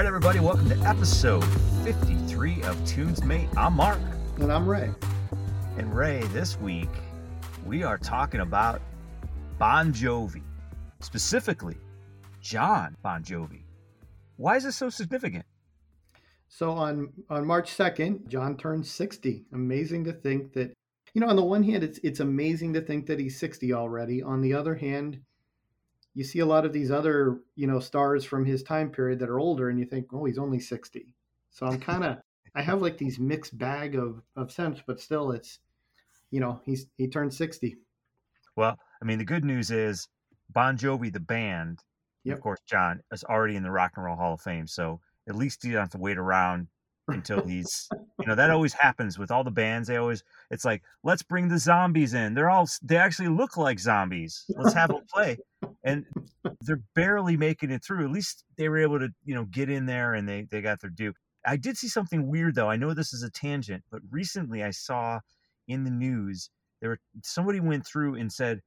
Right, everybody, welcome to episode 53 of Tunes Mate. I'm Mark. And I'm Ray. And Ray, this week we are talking about Bon Jovi, specifically John Bon Jovi. Why is this so significant? So on on March 2nd, John turned 60. Amazing to think that you know, on the one hand it's it's amazing to think that he's 60 already. On the other hand, you see a lot of these other, you know, stars from his time period that are older and you think, "Oh, he's only 60." So I'm kind of I have like these mixed bag of of sense, but still it's you know, he's he turned 60. Well, I mean, the good news is Bon Jovi, the band, yep. of course, John is already in the Rock and Roll Hall of Fame. So at least he doesn't have to wait around until he's, you know, that always happens with all the bands. They always, it's like, let's bring the zombies in. They're all, they actually look like zombies. Let's have them play. And they're barely making it through. At least they were able to, you know, get in there and they, they got their due. I did see something weird though. I know this is a tangent, but recently I saw in the news there were somebody went through and said,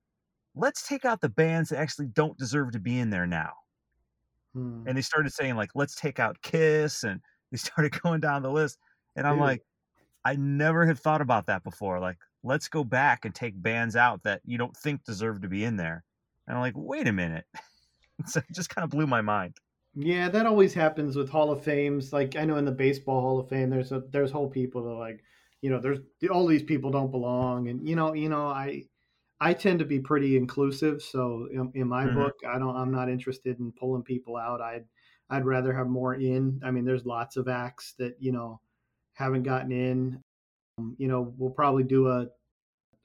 let's take out the bands that actually don't deserve to be in there now. Hmm. And they started saying like, let's take out Kiss, and they started going down the list. And I'm Dude. like, I never had thought about that before. Like, let's go back and take bands out that you don't think deserve to be in there. And I'm like, wait a minute. so it just kind of blew my mind. Yeah, that always happens with Hall of Fames. Like I know in the baseball Hall of Fame, there's a there's whole people that like, you know, there's all these people don't belong, and you know, you know, I I tend to be pretty inclusive. So in, in my mm-hmm. book, I don't, I'm not interested in pulling people out. I'd, I'd rather have more in. I mean, there's lots of acts that, you know, haven't gotten in. Um, you know, we'll probably do a,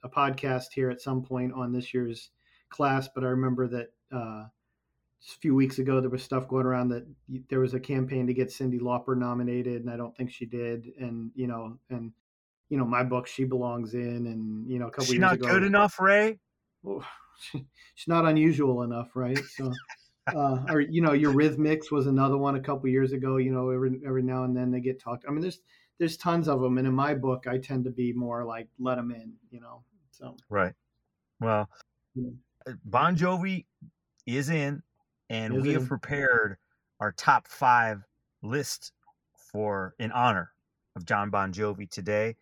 a podcast here at some point on this year's class, but I remember that, uh, just a few weeks ago, there was stuff going around that there was a campaign to get Cyndi Lauper nominated, and I don't think she did. And you know, and you know, my book, she belongs in, and you know, a couple. She's years not ago, good enough, Ray. Well, she, she's not unusual enough, right? So, uh, or you know, Eurythmics was another one a couple years ago. You know, every every now and then they get talked. I mean, there's there's tons of them, and in my book, I tend to be more like let them in. You know, so right. Well, yeah. Bon Jovi is in, and is we in. have prepared our top five list for in honor of John Bon Jovi today.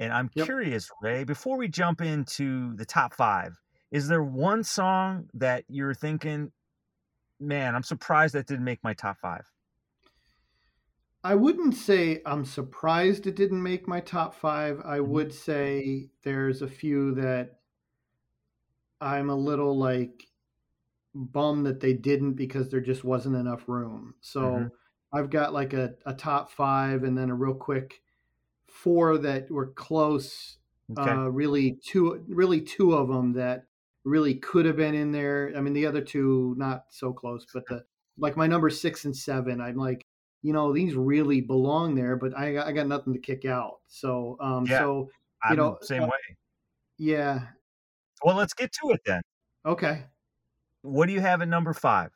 And I'm yep. curious, Ray, before we jump into the top five, is there one song that you're thinking, man, I'm surprised that didn't make my top five? I wouldn't say I'm surprised it didn't make my top five. I mm-hmm. would say there's a few that I'm a little like bummed that they didn't because there just wasn't enough room. So mm-hmm. I've got like a, a top five and then a real quick four that were close. Okay. Uh, really two, really two of them that really could have been in there. I mean, the other two not so close, but the like my number six and seven, I'm like, you know, these really belong there, but I I got nothing to kick out. So um, yeah, so you I'm know, same uh, way. Yeah. Well, let's get to it then. Okay. What do you have at number five?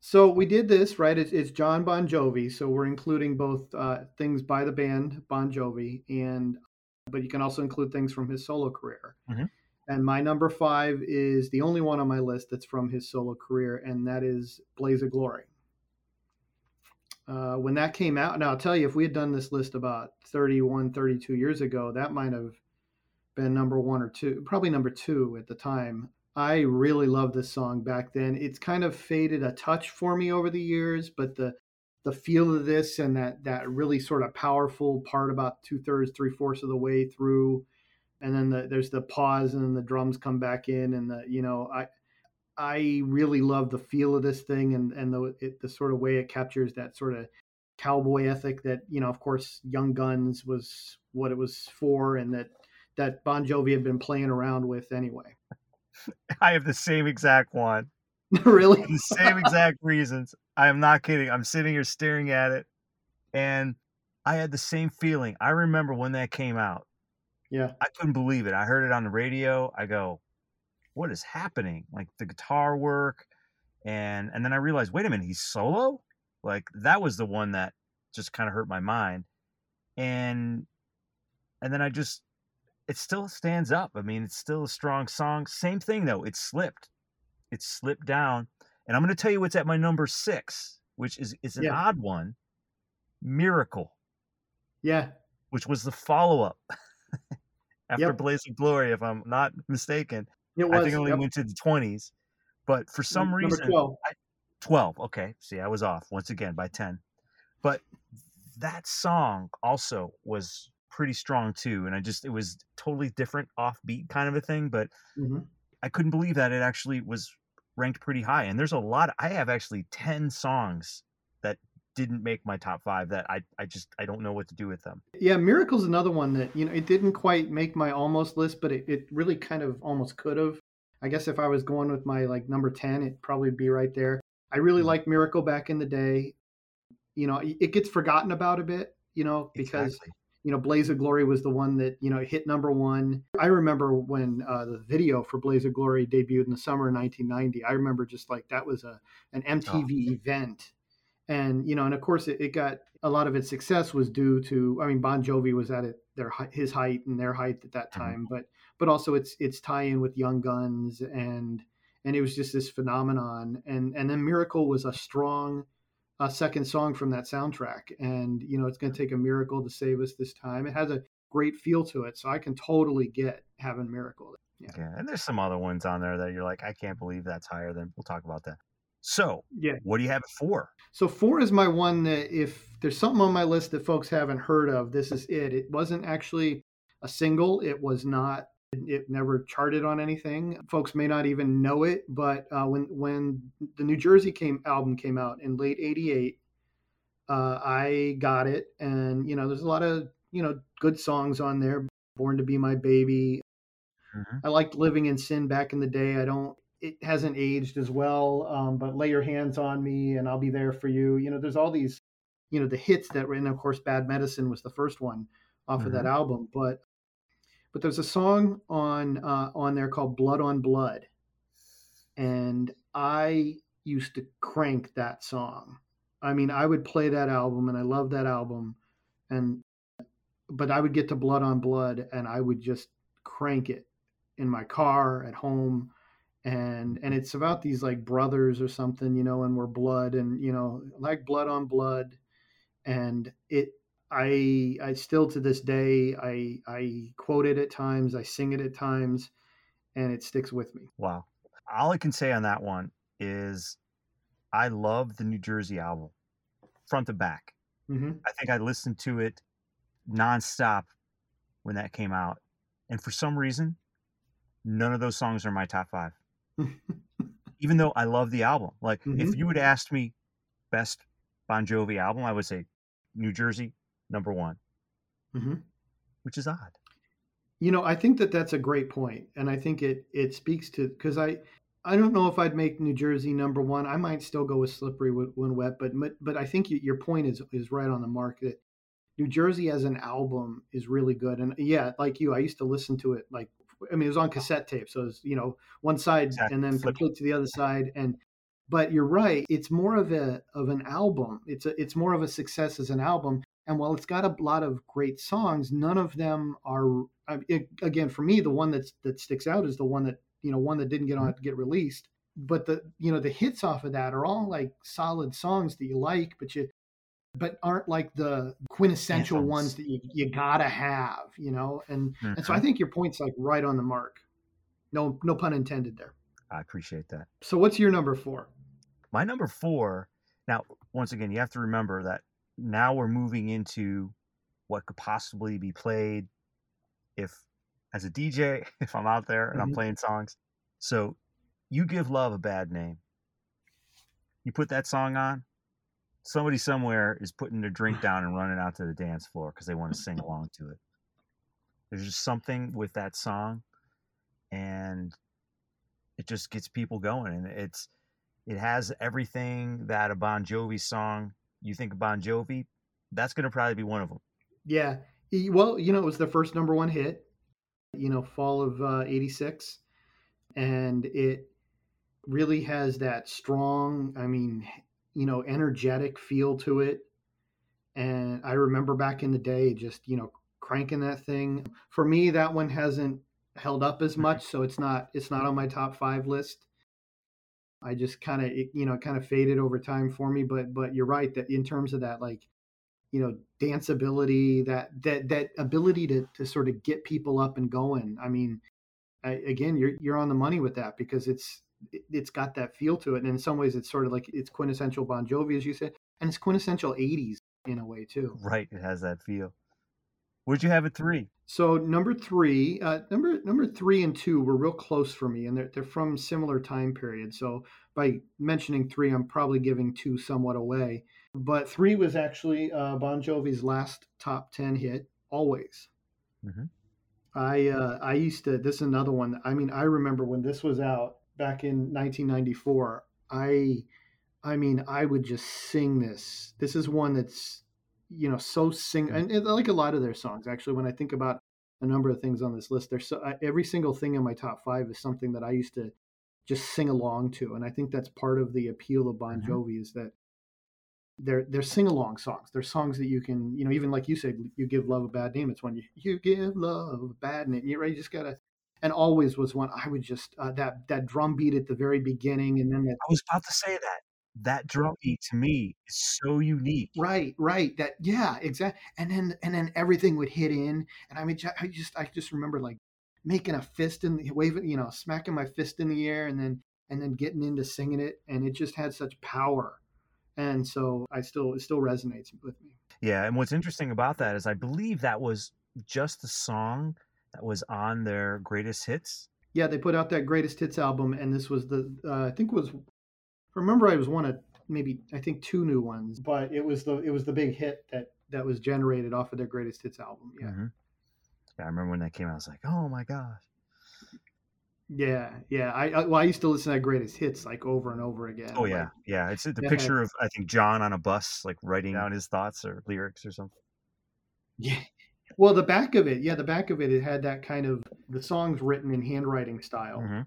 So we did this right. It's, it's John Bon Jovi, so we're including both uh, things by the band Bon Jovi, and but you can also include things from his solo career. Mm-hmm. And my number five is the only one on my list that's from his solo career, and that is Blaze of Glory. Uh, when that came out, now I'll tell you, if we had done this list about 31, 32 years ago, that might have been number one or two, probably number two at the time. I really loved this song back then. It's kind of faded a touch for me over the years, but the the feel of this and that that really sort of powerful part about two thirds, three fourths of the way through, and then the, there's the pause and then the drums come back in, and the you know I I really love the feel of this thing and and the it, the sort of way it captures that sort of cowboy ethic that you know of course Young Guns was what it was for, and that that Bon Jovi had been playing around with anyway. I have the same exact one. really? the same exact reasons. I am not kidding. I'm sitting here staring at it and I had the same feeling. I remember when that came out. Yeah. I couldn't believe it. I heard it on the radio. I go, what is happening? Like the guitar work and and then I realized, wait a minute, he's solo? Like that was the one that just kind of hurt my mind. And and then I just it still stands up. I mean, it's still a strong song. Same thing though, it slipped. It slipped down. And I'm going to tell you what's at my number six, which is is an yeah. odd one. Miracle. Yeah. Which was the follow up after yep. Blaze of Glory, if I'm not mistaken. It was, I think it only yep. went to the 20s. But for some Number reason, 12. I, 12. Okay. See, I was off once again by 10. But that song also was pretty strong too. And I just, it was totally different, offbeat kind of a thing. But mm-hmm. I couldn't believe that it actually was ranked pretty high. And there's a lot, I have actually 10 songs that didn't make my top five that I, I just I don't know what to do with them. Yeah, Miracle's another one that, you know, it didn't quite make my almost list, but it, it really kind of almost could have. I guess if I was going with my like number 10, it'd probably be right there. I really mm-hmm. liked Miracle back in the day. You know, it gets forgotten about a bit, you know, because exactly. You know, Blaze of Glory was the one that, you know, hit number one. I remember when uh, the video for Blaze of Glory debuted in the summer of 1990. I remember just like that was a an MTV oh. event and you know, and of course, it, it, got a lot of its success was due to. I mean, Bon Jovi was at it their his height and their height at that mm-hmm. time, mm-hmm. but but also its its tie in with Young Guns and and it was just this phenomenon. And and then Miracle was a strong uh, second song from that soundtrack, and you know, it's going to take a miracle to save us this time. It has a great feel to it, so I can totally get having Miracle. Yeah. yeah, and there's some other ones on there that you're like, I can't believe that's higher than. We'll talk about that. So, yeah, what do you have it for? So, four is my one that if there's something on my list that folks haven't heard of, this is it. It wasn't actually a single. It was not. It never charted on anything. Folks may not even know it, but uh, when when the New Jersey came album came out in late '88, uh, I got it, and you know, there's a lot of you know good songs on there. Born to Be My Baby. Mm-hmm. I liked Living in Sin back in the day. I don't it hasn't aged as well. Um, but lay your hands on me and I'll be there for you. You know, there's all these, you know, the hits that were, and of course, Bad Medicine was the first one off mm-hmm. of that mm-hmm. album. But but there's a song on uh, on there called Blood on Blood, and I used to crank that song. I mean, I would play that album, and I love that album, and but I would get to Blood on Blood, and I would just crank it in my car at home. And and it's about these like brothers or something you know and we're blood and you know like blood on blood. And it i i still to this day i i quote it at times i sing it at times and it sticks with me wow all i can say on that one is i love the new jersey album front to back mm-hmm. i think i listened to it nonstop when that came out and for some reason none of those songs are my top five even though I love the album. Like mm-hmm. if you would ask me best Bon Jovi album, I would say New Jersey number one, mm-hmm. which is odd. You know, I think that that's a great point, and I think it it speaks to because I I don't know if I'd make New Jersey number one. I might still go with Slippery when wet, but but I think your point is is right on the mark that New Jersey as an album is really good. And yeah, like you, I used to listen to it like I mean, it was on cassette tape, so it was you know one side exactly. and then complete to the other side. And but you're right, it's more of a of an album. It's a it's more of a success as an album. And while it's got a lot of great songs, none of them are. It, again, for me, the one that's that sticks out is the one that you know one that didn't get on mm-hmm. get released. But the you know the hits off of that are all like solid songs that you like, but you but aren't like the quintessential Anthems. ones that you, you gotta have, you know? And mm-hmm. and so I mm-hmm. think your point's like right on the mark. No no pun intended there. I appreciate that. So what's your number four? My number four, now once again, you have to remember that now we're moving into what could possibly be played if as a DJ, if I'm out there and mm-hmm. I'm playing songs. So you give love a bad name. You put that song on, somebody somewhere is putting their drink down and running out to the dance floor because they want to sing along to it. There's just something with that song, and it just gets people going. And it's it has everything that a Bon Jovi song. You think of Bon Jovi, that's going to probably be one of them. Yeah. Well, you know, it was the first number one hit. You know, fall of '86, uh, and it really has that strong. I mean, you know, energetic feel to it. And I remember back in the day, just, you know, cranking that thing. For me, that one hasn't held up as much, so it's not it's not on my top five list. I just kind of you know kind of faded over time for me. But but you're right that in terms of that like you know danceability that that that ability to to sort of get people up and going. I mean, I, again, you're you're on the money with that because it's it, it's got that feel to it, and in some ways, it's sort of like it's quintessential Bon Jovi, as you said, and it's quintessential '80s in a way too. Right, it has that feel. Where'd you have it three? So number three, uh, number number three and two were real close for me, and they're they're from similar time periods. So by mentioning three, I'm probably giving two somewhat away. But three was actually uh, Bon Jovi's last top ten hit, "Always." Mm-hmm. I uh, I used to. This is another one. I mean, I remember when this was out back in 1994. I I mean, I would just sing this. This is one that's you know so sing and, and like a lot of their songs actually when i think about a number of things on this list. There's so every single thing in my top five is something that i used to just sing along to and i think that's part of the appeal of bon mm-hmm. jovi is that they're they're sing along songs. They're songs that you can you know even like you said you give love a bad name it's when you you give love a bad name you, right, you just gotta and always was one i would just uh, that that drum beat at the very beginning and then that, i was about to say that that drum beat to me is so unique. Right, right. That yeah, exactly. And then and then everything would hit in, and I mean, I just I just remember like making a fist in the waving, you know, smacking my fist in the air, and then and then getting into singing it, and it just had such power. And so I still it still resonates with me. Yeah, and what's interesting about that is I believe that was just the song that was on their greatest hits. Yeah, they put out that greatest hits album, and this was the uh, I think it was remember I was one of maybe I think two new ones, but it was the it was the big hit that that was generated off of their greatest hits album. Yeah. Mm-hmm. Yeah, I remember when that came out. I was like, oh my gosh. Yeah, yeah. I, I, well, I used to listen to greatest hits like over and over again. Oh yeah, like, yeah. It's the picture had, of I think John on a bus, like writing down his thoughts or lyrics or something. Yeah. Well, the back of it, yeah, the back of it, it had that kind of the songs written in handwriting style. Mm-hmm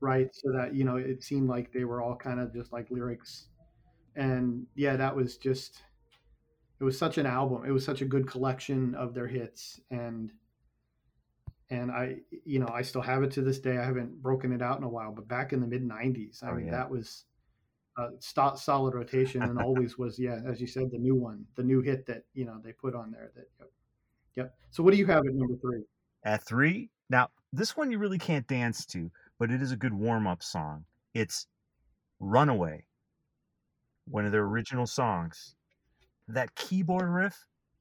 right? So that you know it seemed like they were all kind of just like lyrics, and yeah, that was just it was such an album. It was such a good collection of their hits, and and I you know I still have it to this day. I haven't broken it out in a while, but back in the mid '90s, I oh, mean yeah. that was. Uh, solid rotation and always was yeah as you said the new one the new hit that you know they put on there that yep, yep. so what do you have at number three at three now this one you really can't dance to but it is a good warm up song. It's Runaway, one of their original songs. That keyboard riff,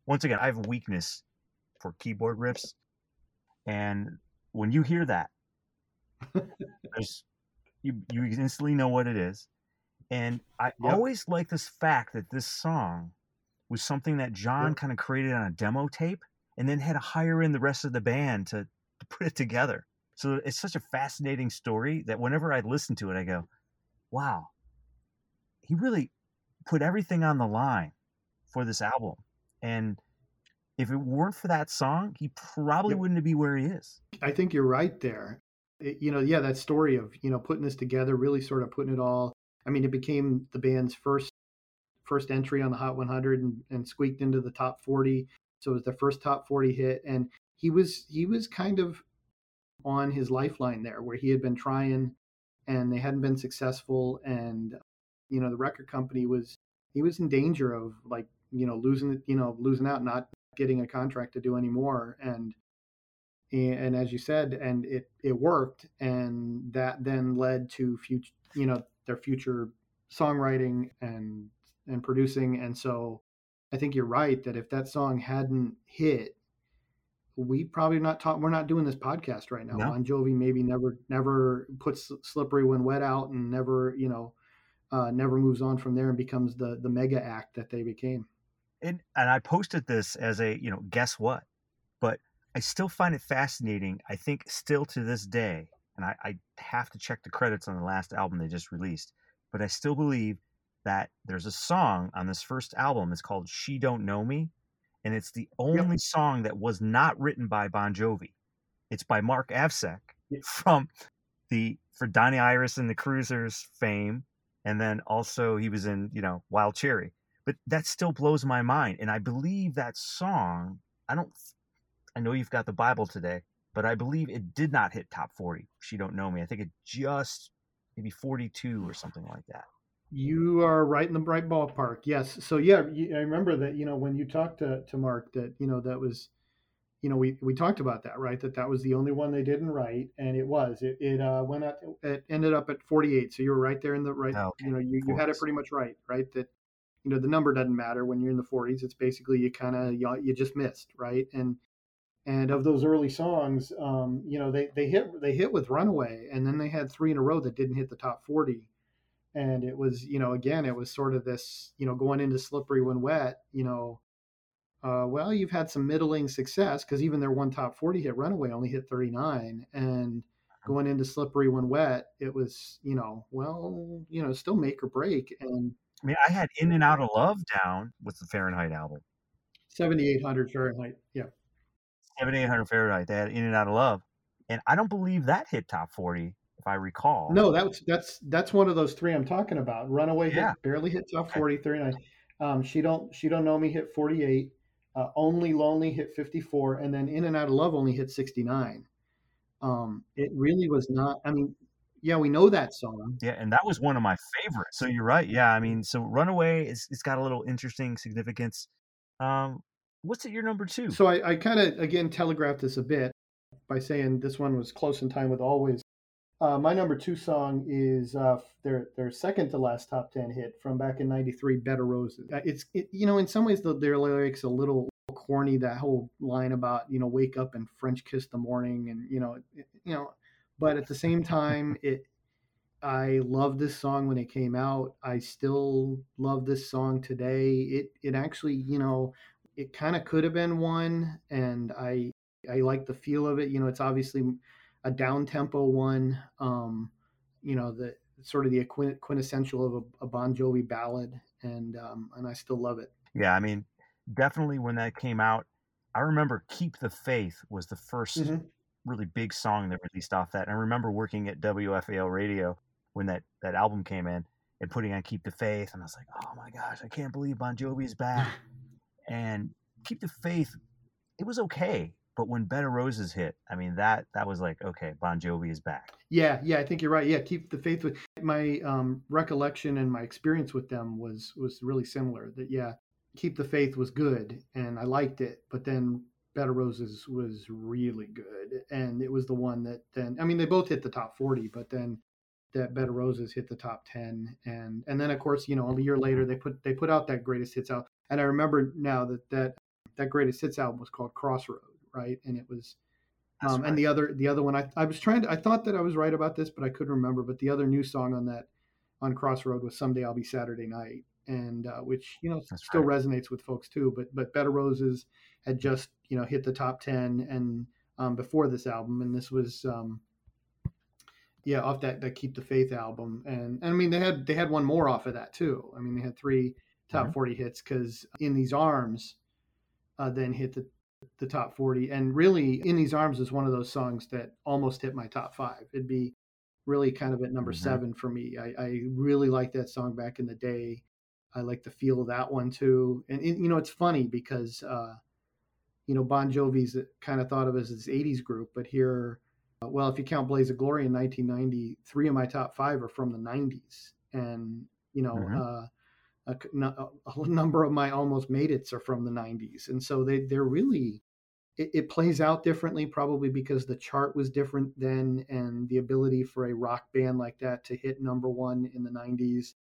once again, I have a weakness for keyboard riffs. And when you hear that, you, you instantly know what it is. And I yep. always like this fact that this song was something that John yep. kind of created on a demo tape and then had to hire in the rest of the band to, to put it together. So it's such a fascinating story that whenever I listen to it, I go, wow, he really put everything on the line for this album. And if it weren't for that song, he probably yep. wouldn't be where he is. I think you're right there. It, you know, yeah, that story of, you know, putting this together, really sort of putting it all. I mean, it became the band's first first entry on the Hot 100 and, and squeaked into the top 40. So it was the first top 40 hit. And he was he was kind of on his lifeline there where he had been trying and they hadn't been successful and you know the record company was he was in danger of like you know losing you know losing out not getting a contract to do anymore and and as you said and it it worked and that then led to future you know their future songwriting and and producing and so i think you're right that if that song hadn't hit we probably not talk. We're not doing this podcast right now. No. Bon Jovi maybe never never puts "Slippery When Wet" out and never you know uh, never moves on from there and becomes the the mega act that they became. And and I posted this as a you know guess what, but I still find it fascinating. I think still to this day, and I, I have to check the credits on the last album they just released, but I still believe that there's a song on this first album. It's called "She Don't Know Me." And it's the only yep. song that was not written by Bon Jovi. It's by Mark Avsec yep. from the for Donnie Iris and the Cruisers fame, and then also he was in you know Wild Cherry. But that still blows my mind, and I believe that song. I don't. I know you've got the Bible today, but I believe it did not hit top forty. She don't know me. I think it just maybe 42 or something like that. You are right in the right ballpark. Yes. So yeah, I remember that. You know, when you talked to to Mark, that you know that was, you know, we we talked about that, right? That that was the only one they didn't write, and it was. It it uh, went up. It ended up at 48. So you were right there in the right. Oh, okay. You know, you, you had it pretty much right, right? That you know the number doesn't matter when you're in the 40s. It's basically you kind of you, you just missed, right? And and of those early songs, um, you know, they they hit they hit with Runaway, and then they had three in a row that didn't hit the top 40 and it was you know again it was sort of this you know going into slippery when wet you know uh, well you've had some middling success because even their one top 40 hit runaway only hit 39 and uh-huh. going into slippery when wet it was you know well you know still make or break and i mean i had in and out of love down with the fahrenheit album. 7800 fahrenheit yeah. 7800 fahrenheit they had in and out of love and i don't believe that hit top 40 I recall. No, that's that's that's one of those three I'm talking about. Runaway yeah. hit, barely hit top 40, 39. Um, she don't she don't know me hit 48. Uh, only lonely hit 54, and then in and out of love only hit 69. Um, it really was not. I mean, yeah, we know that song. Yeah, and that was one of my favorites. So you're right. Yeah, I mean, so Runaway is it's got a little interesting significance. Um, what's it your number two? So I, I kind of again telegraphed this a bit by saying this one was close in time with Always uh, my number two song is uh, their their second to last top ten hit from back in '93, "Bed of Roses." Uh, it's it, you know in some ways the, their lyrics a little corny. That whole line about you know wake up and French kiss the morning, and you know it, you know, but at the same time it. I love this song when it came out. I still love this song today. It it actually you know it kind of could have been one, and I I like the feel of it. You know, it's obviously a down tempo one. Um, you know, the sort of the quintessential of a, a Bon Jovi ballad, and um, and I still love it. Yeah, I mean, definitely when that came out, I remember "Keep the Faith" was the 1st mm-hmm. really big song that released off that. And I remember working at WFAL radio when that that album came in and putting on "Keep the Faith," and I was like, "Oh my gosh, I can't believe Bon Jovi's back!" and "Keep the Faith," it was okay. But when Bed of Roses hit, I mean that that was like okay, Bon Jovi is back. Yeah, yeah, I think you're right. Yeah, keep the faith with my um, recollection and my experience with them was was really similar. That yeah, keep the faith was good and I liked it, but then Bed of Roses was really good, and it was the one that then I mean they both hit the top forty, but then that Bed of Roses hit the top ten, and and then of course you know a year later they put they put out that greatest hits out, and I remember now that that that greatest hits album was called Crossroads right? And it was, um, right. and the other the other one I I was trying to I thought that I was right about this, but I couldn't remember. But the other new song on that on Crossroad was "Someday I'll Be Saturday Night," and uh, which you know That's still right. resonates with folks too. But but of Roses had just you know hit the top ten and um, before this album, and this was. Um, yeah, off that, that Keep the Faith album, and, and I mean they had they had one more off of that too. I mean they had three top mm-hmm. forty hits because In These Arms uh, then hit the the top 40. And really, In These Arms is one of those songs that almost hit my top five. It'd be really kind of at number mm-hmm. seven for me. I, I really like that song back in the day. I like the feel of that one too. And, it, you know, it's funny because, uh, you know, Bon Jovi's kind of thought of as his 80s group, but here, uh, well, if you count Blaze of Glory in 1990, three of my top five are from the 90s. And, you know, mm-hmm. uh, a, a, number of my almost made it's are from the 90s and so they they're really it, it, plays out differently probably because the chart was different then and the ability for a rock band like that to hit number one in the 90s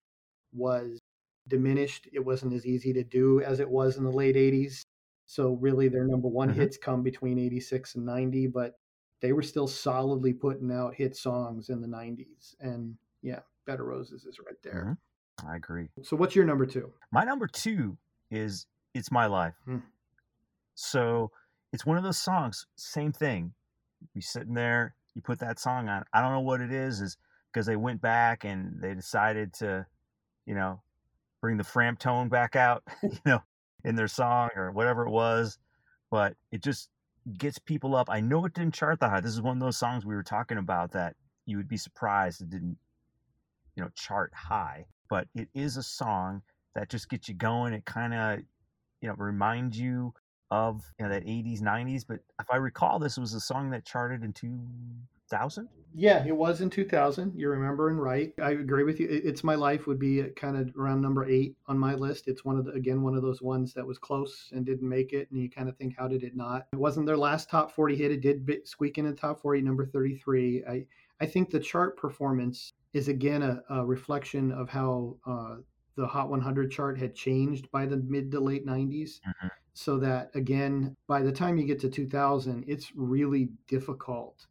was diminished. It wasn't as easy to do as it was in the late 80s so really their number one mm-hmm. hits come between 86 and 90 but they were still solidly putting out hit songs in the 90s and yeah Bed of Roses is right there. Mm-hmm. I agree. So what's your number two? My number two is It's My Life. Hmm. So it's one of those songs, same thing. You sitting there, you put that song on. I don't know what it is, is because they went back and they decided to, you know, bring the Framptone back out, you know, in their song or whatever it was. But it just gets people up. I know it didn't chart the high. This is one of those songs we were talking about that you would be surprised it didn't, you know, chart high but it is a song that just gets you going. It kind of, you know, reminds you of you know, that 80s, 90s. But if I recall, this was a song that charted in 2000? Yeah, it was in 2000. You're remembering right. I agree with you. It's My Life would be uh, kind of around number eight on my list. It's one of the, again, one of those ones that was close and didn't make it. And you kind of think, how did it not? It wasn't their last top 40 hit. It did squeak in the top 40, number 33. I, I think the chart performance is again a, a reflection of how uh, the Hot 100 chart had changed by the mid to late 90s. Mm-hmm. So that again, by the time you get to 2000, it's really difficult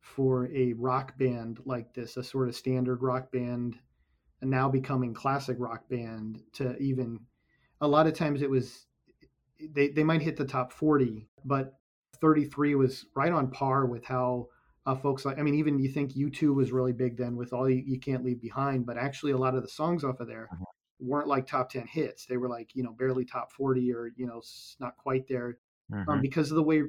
for a rock band like this, a sort of standard rock band, and now becoming classic rock band, to even a lot of times it was they, they might hit the top 40, but 33 was right on par with how uh, folks like, I mean, even you think U2 was really big then with All You, you Can't Leave Behind, but actually a lot of the songs off of there mm-hmm. weren't like top 10 hits. They were like, you know, barely top 40 or, you know, not quite there. Um, mm-hmm. Um, because of the way,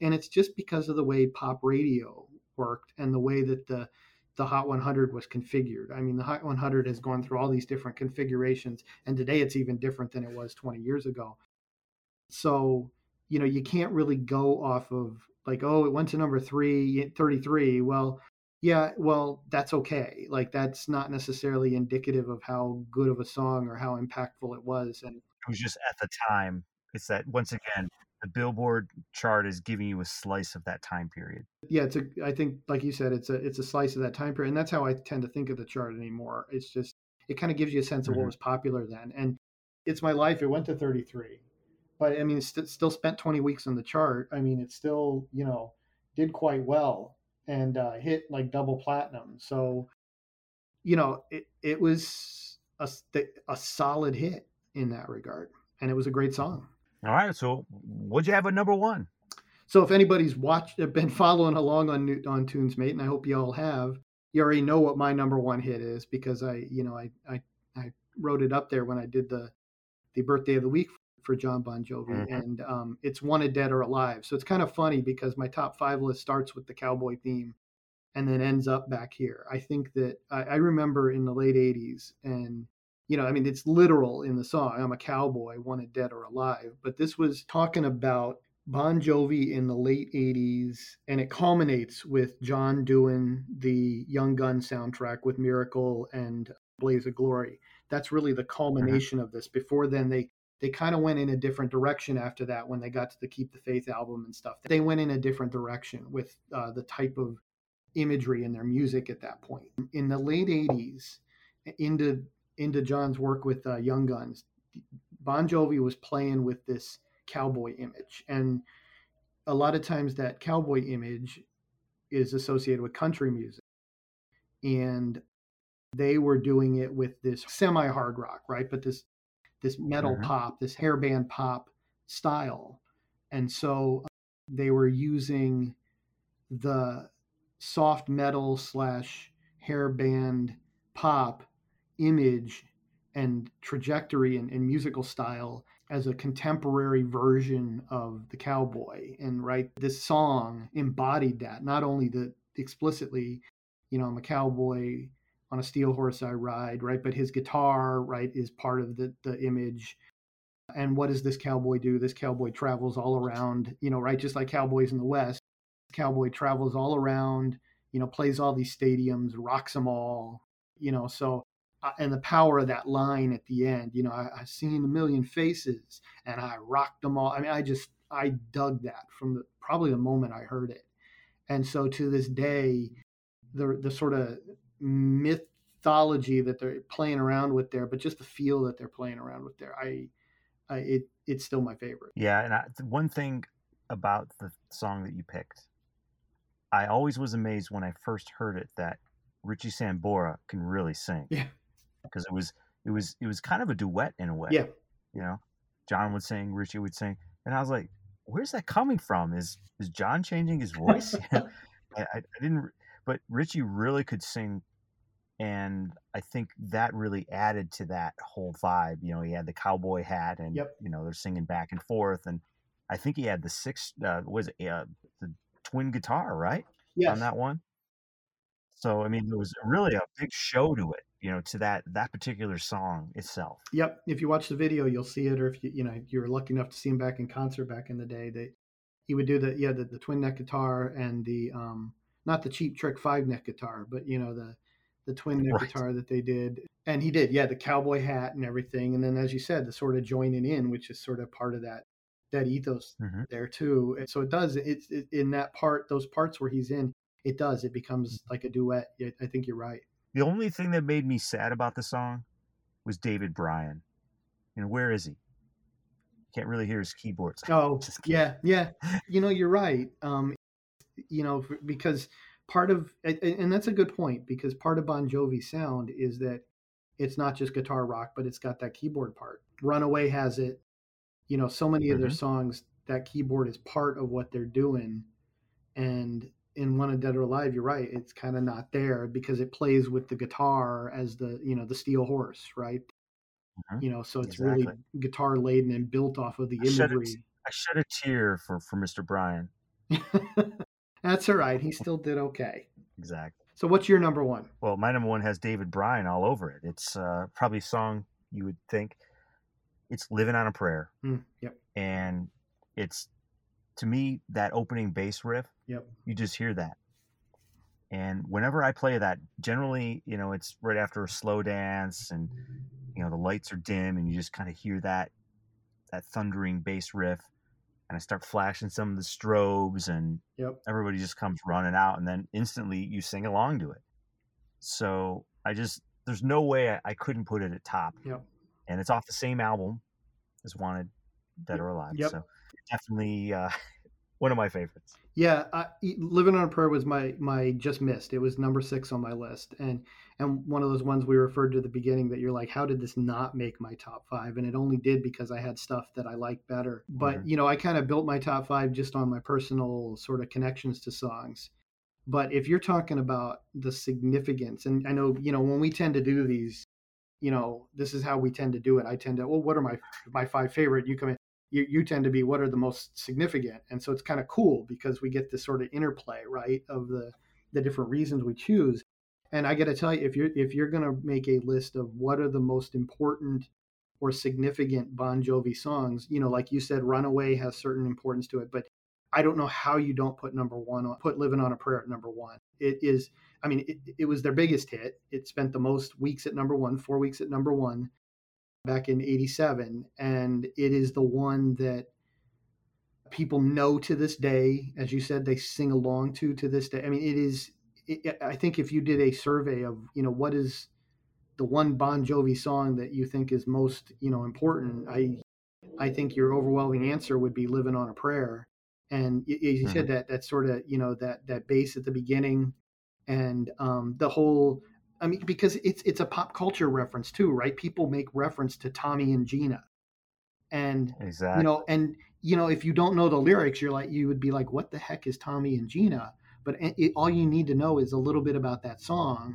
and it's just because of the way pop radio worked and the way that the the Hot 100 was configured. I mean, the Hot 100 has gone through all these different configurations, and today it's even different than it was 20 years ago. So, you know, you can't really go off of like, oh, it went to number three, 33. Well, yeah, well, that's okay. Like, that's not necessarily indicative of how good of a song or how impactful it was. And it was just at the time. It's that once again, the Billboard chart is giving you a slice of that time period. Yeah, it's a. I think, like you said, it's a it's a slice of that time period, and that's how I tend to think of the chart anymore. It's just it kind of gives you a sense of mm-hmm. what was popular then, and it's my life. It went to 33, but I mean, it st- still spent 20 weeks on the chart. I mean, it still you know did quite well and uh, hit like double platinum. So, you know, it it was a a solid hit in that regard, and it was a great song. All right. So, what'd you have at number one? So, if anybody's watched, been following along on on Tunes Mate, and I hope you all have, you already know what my number one hit is because I, you know, I I, I wrote it up there when I did the the birthday of the week for John Bon Jovi, mm-hmm. and um, it's "Wanted Dead or Alive." So it's kind of funny because my top five list starts with the cowboy theme, and then ends up back here. I think that I, I remember in the late '80s, and you know, I mean, it's literal in the song. I'm a cowboy, wanted dead or alive. But this was talking about Bon Jovi in the late 80s, and it culminates with John doing the Young Gun soundtrack with Miracle and Blaze of Glory. That's really the mm-hmm. culmination mm-hmm. of this. Before then, they they kind of went in a different direction after that when they got to the Keep the Faith album and stuff. They went in a different direction with uh, the type of imagery in their music at that point. In the late 80s, into into John's work with uh, Young Guns, Bon Jovi was playing with this cowboy image, and a lot of times that cowboy image is associated with country music, and they were doing it with this semi hard rock, right? But this this metal mm-hmm. pop, this hairband pop style, and so uh, they were using the soft metal slash hairband pop image and trajectory and, and, musical style as a contemporary version of the cowboy and right this song embodied that not only the explicitly you know i'm a cowboy on a steel horse i ride right but his guitar right is part of the the image and what does this cowboy do this cowboy travels all around you know right just like cowboys in the west cowboy travels all around you know plays all these stadiums rocks them all you know so uh, and the power of that line at the end. You know, I, have seen a million faces and I rocked them all. I mean, I just, I dug that from the, probably the moment I heard it. And so to this day, the, the sort of mythology that they're playing around with there, but just the feel that they're playing around with there, I, I it, it's still my favorite. Yeah. And I, one thing about the song that you picked, I always was amazed when I first heard it that Richie Sambora can really sing. Yeah because it was it was it was kind of a duet in a way. Yeah. You know, John would sing, Richie would sing, and I was like, "Where's that coming from? Is is John changing his voice?" I, I, I didn't, but Richie really could sing, and I think that really added to that whole vibe. You know, he had the cowboy hat, and yep. you know they're singing back and forth, and I think he had the six uh, was it uh, the twin guitar right yes. on that one. So I mean, there was really a big show to it you know to that that particular song itself yep if you watch the video you'll see it or if you you know you're lucky enough to see him back in concert back in the day that he would do the yeah the, the twin neck guitar and the um not the cheap trick five neck guitar, but you know the the twin neck right. guitar that they did. And he did, yeah, the cowboy hat and everything. And then, as you said, the sort of joining in, which is sort of part of that that ethos mm-hmm. there too. And so it does. It's it, in that part, those parts where he's in, it does. It becomes like a duet. I think you're right. The only thing that made me sad about the song was David Bryan. You know, where is he? Can't really hear his keyboards. Oh, yeah, yeah. You know, you're right. Um, you know, because part of and that's a good point because part of Bon Jovi's sound is that it's not just guitar rock, but it's got that keyboard part. Runaway has it. You know, so many mm-hmm. of their songs that keyboard is part of what they're doing. And in one of Dead or Alive, you're right, it's kind of not there because it plays with the guitar as the, you know, the steel horse, right? Mm-hmm. You know, so it's exactly. really guitar laden and built off of the I imagery. Shed a, I shed a tear for for Mr. Bryan. That's all right. He still did okay. Exactly. So what's your number one? Well, my number one has David Bryan all over it. It's uh, probably a song you would think. It's "Living on a Prayer." Mm, yep. And it's to me that opening bass riff. Yep. You just hear that. And whenever I play that, generally, you know, it's right after a slow dance and you know the lights are dim and you just kind of hear that that thundering bass riff and I start flashing some of the strobes, and yep. everybody just comes running out, and then instantly you sing along to it. So I just there's no way I, I couldn't put it at top. Yep. And it's off the same album as Wanted, Dead or Alive. Yep. So definitely uh, one of my favorites. Yeah, I, "Living on a Prayer" was my my just missed. It was number six on my list, and and one of those ones we referred to at the beginning that you're like, how did this not make my top five? And it only did because I had stuff that I liked better. But mm-hmm. you know, I kind of built my top five just on my personal sort of connections to songs. But if you're talking about the significance, and I know you know when we tend to do these, you know, this is how we tend to do it. I tend to, well, what are my my five favorite? You come in you, you tend to be what are the most significant. And so it's kind of cool because we get this sort of interplay right of the the different reasons we choose. And i got to tell you if you're if you're going to make a list of what are the most important or significant bon jovi songs you know like you said runaway has certain importance to it but i don't know how you don't put number one on put living on a prayer at number one. It is i mean it, it was their biggest hit. It spent the most weeks at number one four weeks at number one back in 87 and it is the one that people know to this day. As you said they sing along to to this day. I mean it is it, i think if you did a survey of you know what is the one bon jovi song that you think is most you know important i i think your overwhelming answer would be living on a prayer. And as you mm-hmm. said that that sort of you know that that bass at the beginning and um, the whole I mean, because it's it's a pop culture reference too, right? People make reference to Tommy and Gina, and exactly. you know, and you know, if you don't know the lyrics, you're like, you would be like, what the heck is Tommy and Gina? But it, all you need to know is a little bit about that song,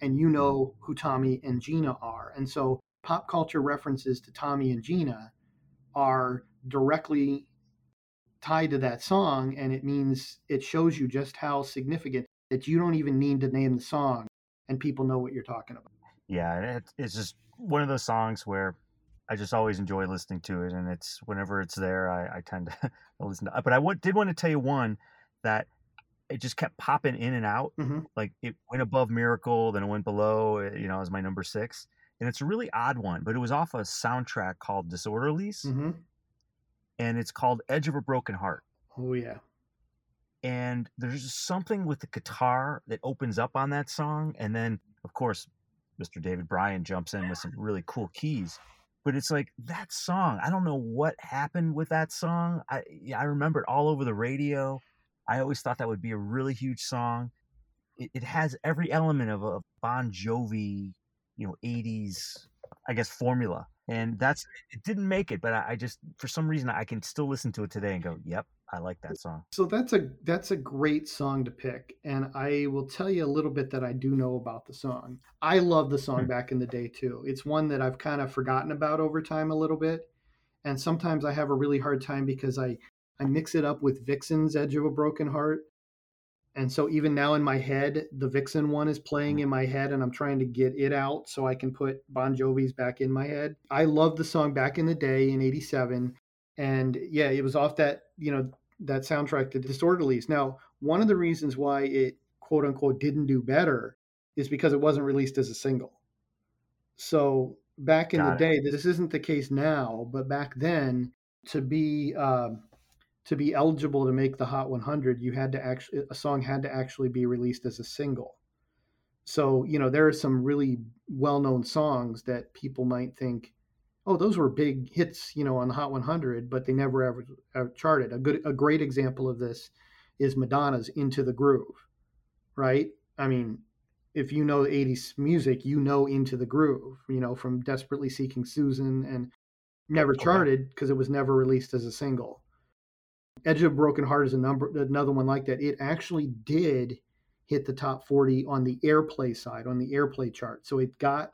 and you know who Tommy and Gina are. And so, pop culture references to Tommy and Gina are directly tied to that song, and it means it shows you just how significant that you don't even need to name the song and people know what you're talking about. Yeah, it's just one of those songs where I just always enjoy listening to it, and it's whenever it's there, I, I tend to listen to. But I w- did want to tell you one that it just kept popping in and out. Mm-hmm. Like it went above Miracle, then it went below. Eh, you know, as my number six, and it's a really odd one, but it was off a soundtrack called Disorderlies, mm-hmm. and it's called Edge of a Broken Heart. Oh yeah, and there's something with the guitar that opens up on that song and then of course mr david bryan jumps in with some really cool keys but it's like that song i don't know what happened with that song i i remember it all over the radio i always thought that would be a really huge song it, it has every element of a bon jovi you know 80s i guess formula and that's it didn't make it but I, I just for some reason i can still listen to it today and go yep I like that song. So that's a that's a great song to pick, and I will tell you a little bit that I do know about the song. I love the song hmm. back in the day too. It's one that I've kind of forgotten about over time a little bit, and sometimes I have a really hard time because I I mix it up with Vixen's "Edge of a Broken Heart," and so even now in my head, the Vixen one is playing hmm. in my head, and I'm trying to get it out so I can put Bon Jovi's back in my head. I love the song back in the day in '87 and yeah, it was off that you know that soundtrack, The Disorderlies. Now, one of the reasons why it quote unquote didn't do better is because it wasn't released as a single. So back in Got the it. day, this isn't the case now, but back then, to be uh, to be eligible to make the Hot 100, you had to actually a song had to actually be released as a single. So you know there are some really well-known songs that people might think, oh, those were big hits, you know, on the Hot 100, but they never ever, ever charted. A good, a great example of this is Madonna's "Into the Groove," right? I mean, if you know 80s music, you know Into the Groove, you know, from Desperately Seeking Susan and never oh, charted because it was never released as a single. Edge of Broken Heart is a number another one like that. It actually did hit the top 40 on the airplay side, on the airplay chart. So it got.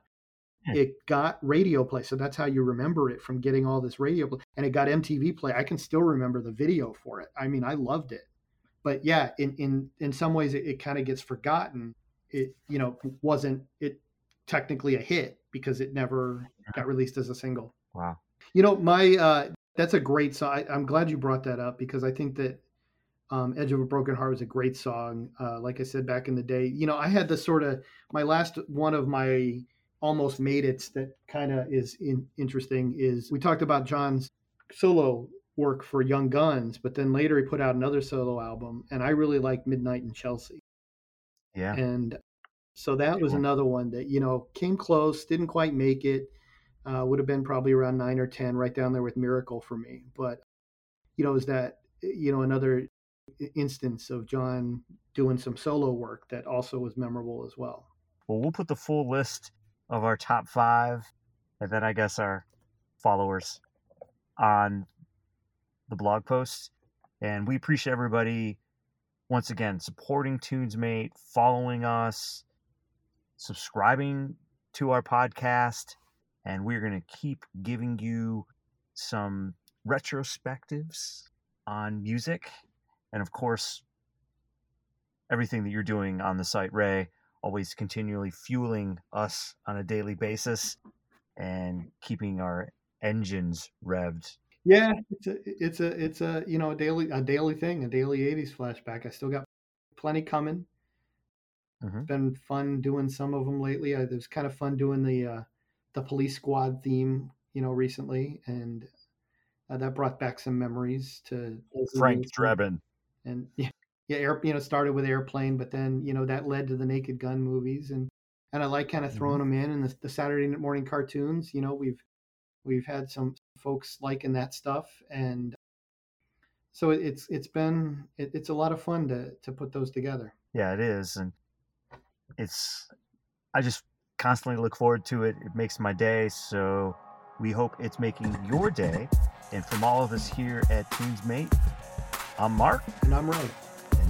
It got radio play. So that's how you remember it from getting all this radio play. And it got MTV play. I can still remember the video for it. I mean, I loved it. But yeah, in in in some ways it, it kind of gets forgotten. It you know wasn't it technically a hit because it never got released as a single. Wow. You know, my uh that's a great song. I, am glad you brought that up because I think that um, "Edge of a Broken Heart" was a great song. Uh, like I said back in the day, you know, I had the sort of my last one of my almost made it that kind of is in, interesting is we talked about Jon's solo work for Young Guns, but then later he put out another solo album, and I really like Midnight in Chelsea. Yeah, and so that was another one that you know came close, didn't quite make it. Uh, would have been probably around nine or ten, right down there with Miracle for me. But you know, is that you know another instance of Jon doing some solo work that also was memorable as well. Well, we'll put the full list of our top five, and then I guess our followers on the blog post. And we appreciate everybody once again supporting Tunesmate, following us, subscribing to our podcast and we're going to keep giving you some retrospectives on music and of course everything that you're doing on the site ray always continually fueling us on a daily basis and keeping our engines revved. Yeah it's a it's a it's a you know a daily a daily thing a daily 80s flashback. I still got plenty coming. Mm-hmm. it's been fun doing some of them lately. I, it was kind of fun doing the uh the police squad theme, you know, recently, and uh, that brought back some memories to Frank Drebin. And yeah, yeah, air, you know, started with airplane, but then you know that led to the Naked Gun movies, and and I like kind of throwing mm-hmm. them in and the, the Saturday morning cartoons. You know, we've we've had some folks liking that stuff, and so it's it's been it, it's a lot of fun to to put those together. Yeah, it is, and it's I just constantly look forward to it. It makes my day. So we hope it's making your day. And from all of us here at Tunesmate, I'm Mark. And I'm Ray.